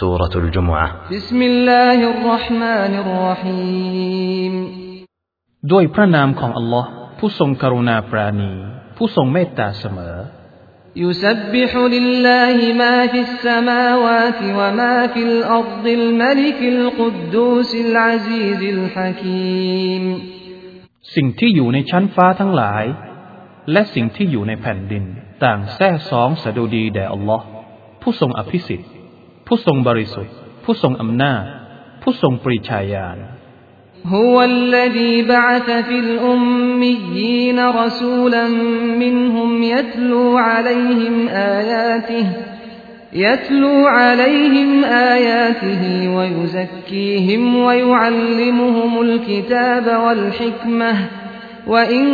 سورة الجمعة بسم الله الرحمن الرحيم ด้วยพระนามของอัลลอฮ์ผู้ทรงกรุณาปราณี ผู้ทรงเมตตาเสมอ يسبح لله ما في السماوات وما في الأرض الملك القدوس العزيز الحكيم สิ่งที่อยู่ในชั้นฟ้าทั้งหลาย และสิ่งที่อยู่ในแผ่นดิน ต่างแท้สองสดุดีแด่อัลลอฮ์ผู้ทรงอภิสิทธิ์ ผู้ทรงบริสุทธิ์ ผู้ทรงอำนาจ ผู้ทรงปริชาญาณ هو الذي بعث في الأميين رسولا منهم يتلو عليهم آياته يتلو عليهم آياته ويزكيهم ويعلمهم الكتاب والحكمة وإن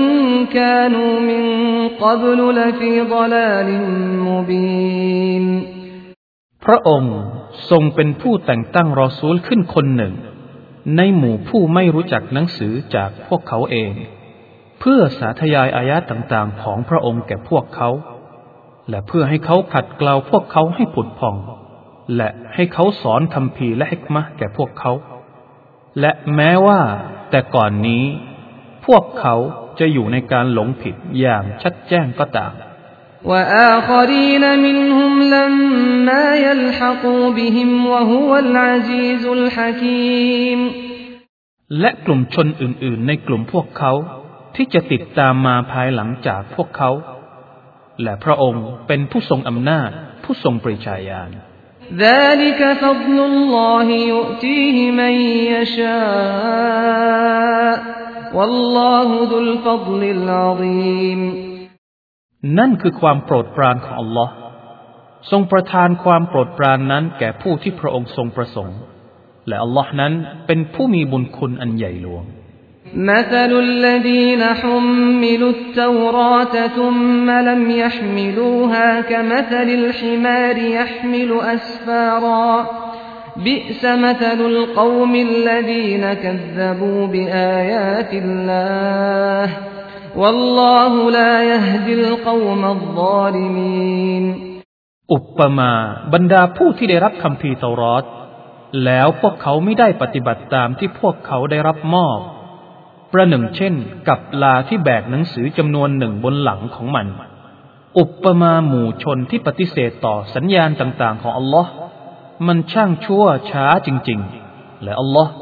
كانوا من قبل لفي ضلال مبين พ ระองค์ทรงเป็นผู้แต่งตั้งรอซูลขึ้นคนหนึ่ง ในหมู่ผู้ไม่รู้จักหนังสือจากพวกเขาเอง เพื่อสาธยายอายะต่างๆ ของพระองค์แก่พวกเขา และเพื่อให้เขาขัดเกลาพวกเขาให้ผุดผ่อง และให้เขาสอนคำพีและฮิกมะแก่พวกเขา และแม้ว่า แต่ก่อนนี้ พวกเขาจะอยู่ในการหลงผิดอย่างชัดแจ้งก็ตาม وآخرين منهم لما يلحقوا بهم وهو العزيز الحكيم และกลุ่มชนอื่นๆ ในกลุ่มพวกเขา ที่จะติดตามมาภายหลังจากพวกเขา และพระองค์เป็นผู้ทรงอำนาจ ผู้ทรงปริชาญาณ ذلك فضل الله يؤتيه من يشاء والله ذو الفضل العظيم นั่นคือความโปรดปรานของอัลลอฮ์ทรงประทานความโปรดปรานนั้นแก่ผู้ที่พระองค์ทรงประสงค์ และอัลลอฮ์นั้นเป็นผู้มีบุญคุณอันใหญ่หลวง مثل الذين حملوا التوراة ثم لم يحملوها كمثل الحمار يحمل أسفارا بئس مثل القوم الذين كذبوا بآيات الله والله لا يهدي القوم الظالمين อุปมาบรรดาผู้ที่ได้รับคำพีร์เตารอดแล้วพวกเขาไม่ได้ปฏิบัติตามที่พวกเขาได้รับมอบ ประหนึ่งเช่น กับลาที่แบกหนังสือจำนวนหนึ่งบนหลังของมัน อุปมาหมู่ชนที่ปฏิเสธต่อสัญญาณต่างๆ ของอัลลอฮ์มันช่างชั่วช้าจริงๆ และอัลลอฮ์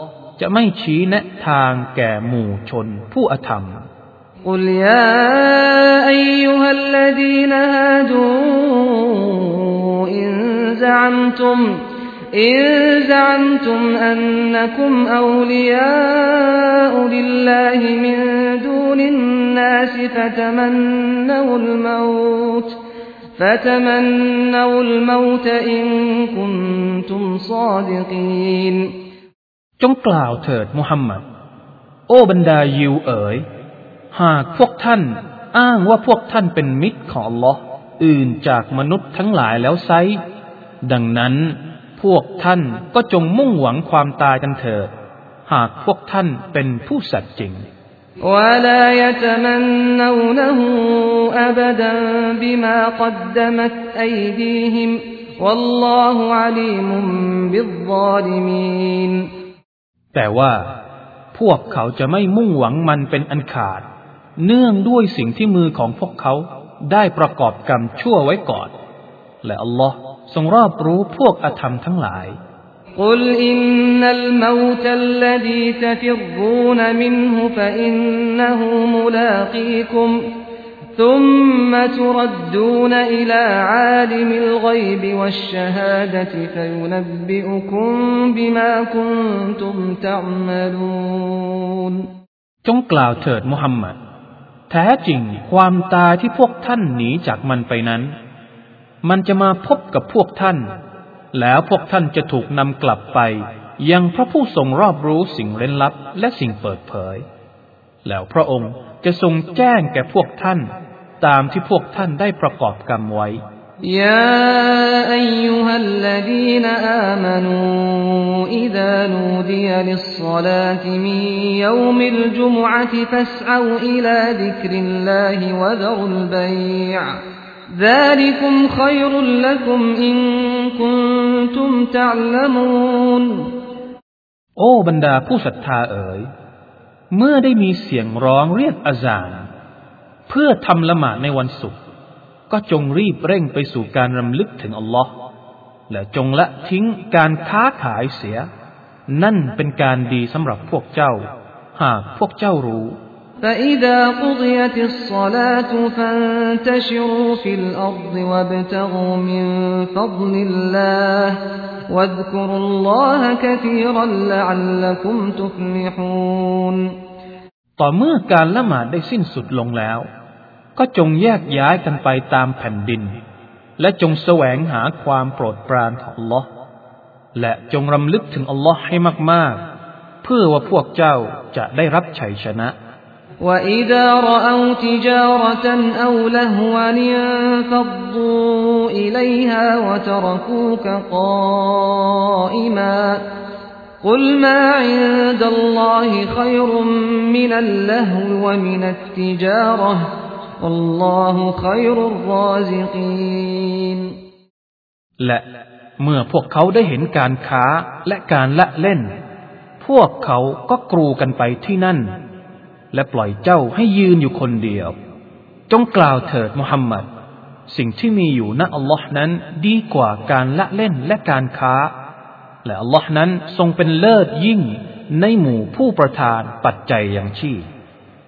จะไม่ชี้แนะทางแก่หมู่ชนผู้อธรรม قل يا أيها الذين هادوا إن زعمتم إن زعمتم أنكم أولياء لله من دون الناس فتمنوا الموت فتمنوا الموت إن كنتم صادقين จงกล่าวเถิดมุฮัมมัด โอ้บรรดายิวเอ๋ย หากพวกท่านอ้างว่าพวกท่านเป็นมิตรของอัลลอฮ์อื่นจากมนุษย์ทั้งหลายแล้วไซ ดังนั้น พวกท่านก็จงมุ่งหวังความตายกันเถิด หากพวกท่านเป็นผู้สัตย์จริง ولا يتمنونه أبدا بما قدمت أيديهم والله عليم بالظالمين แต่ว่าพวกเขาจะไม่มุ่งหวังมันเป็นอันขาด เนื่องด้วยสิ่งที่มือของพวกเขาได้ประกอบกรรมชั่วไว้ก่อน และอัลลอฮ์ทรงรอบรู้พวกอธรรมทั้งหลาย قل إن الموت الذي تفرون منه فإنه ملاقيكم ثم تردون إلى عالم الغيب والشهادة فينبئكم بما كنتم تعملون จงกล่าวเถิดมุฮัมมัด แท้จริงความตายที่พวกท่านหนีจากมันไปนั้น มันจะมาพบกับพวกท่าน แล้วพวกท่านจะถูกนำกลับไป ยังพระผู้ทรงรอบรู้สิ่งเร้นลับและสิ่งเปิดเผย แล้วพระองค์จะทรงแจ้งแก่พวกท่าน ตามที่พวกท่านได้ประกอบกรรมไว้ يا أيها الذين آمنوا إذا نودي للصلاة من يوم الجمعة فاسعوا إلى ذكر الله وذروا البيع ذلكم خير لكم إن كنتم تعلمون โอ้บรรดาผู้ศรัทธาเอ๋ย เมื่อได้มีเสียงร้องเรียกอาจารย์เพื่อทำละหมาดในวันศุกร์ ก็จงรีบเร่งไปสู่การรำลึกถึงอัลลอฮ์และจงละทิ้งการค้าขายเสีย นั่นเป็นการดีสำหรับพวกเจ้า หากพวกเจ้ารู้ فإذا قضيت الصلاة فانتشروا في الأرض وابتغوا من فضل الله واذكروا الله كثيرا لعلكم تفلحون ต่อเมื่อการละหมาดได้สิ้นสุดลงแล้ว ก็จงแยกย้ายกันไปตามแผ่นดิน และจงแสวงหาความโปรดปรานของ Allah และจงรำลึกถึง Allah ให้มากๆ เพื่อว่าพวกเจ้าจะได้รับชัยชนะ وإذا رأوا تجارة أو لهوا انفضوا إليها وتركوك قائما قل ما عند الله خير من اللهو ومن التجارة والله خير الرازقين และเมื่อพวกเขาได้เห็นการค้าและการละเล่น พวกเขาก็กรูกันไปที่นั่น และปล่อยเจ้าให้ยืนอยู่คนเดียว จงกล่าวเถิดมุฮัมมัด สิ่งที่มีอยู่ณอัลลอฮ์นั้นดีกว่าการละเล่นและการค้า และอัลลอฮ์นั้นทรงเป็นเลิศยิ่งในหมู่ผู้ประทานปัจจัยอย่างชีพ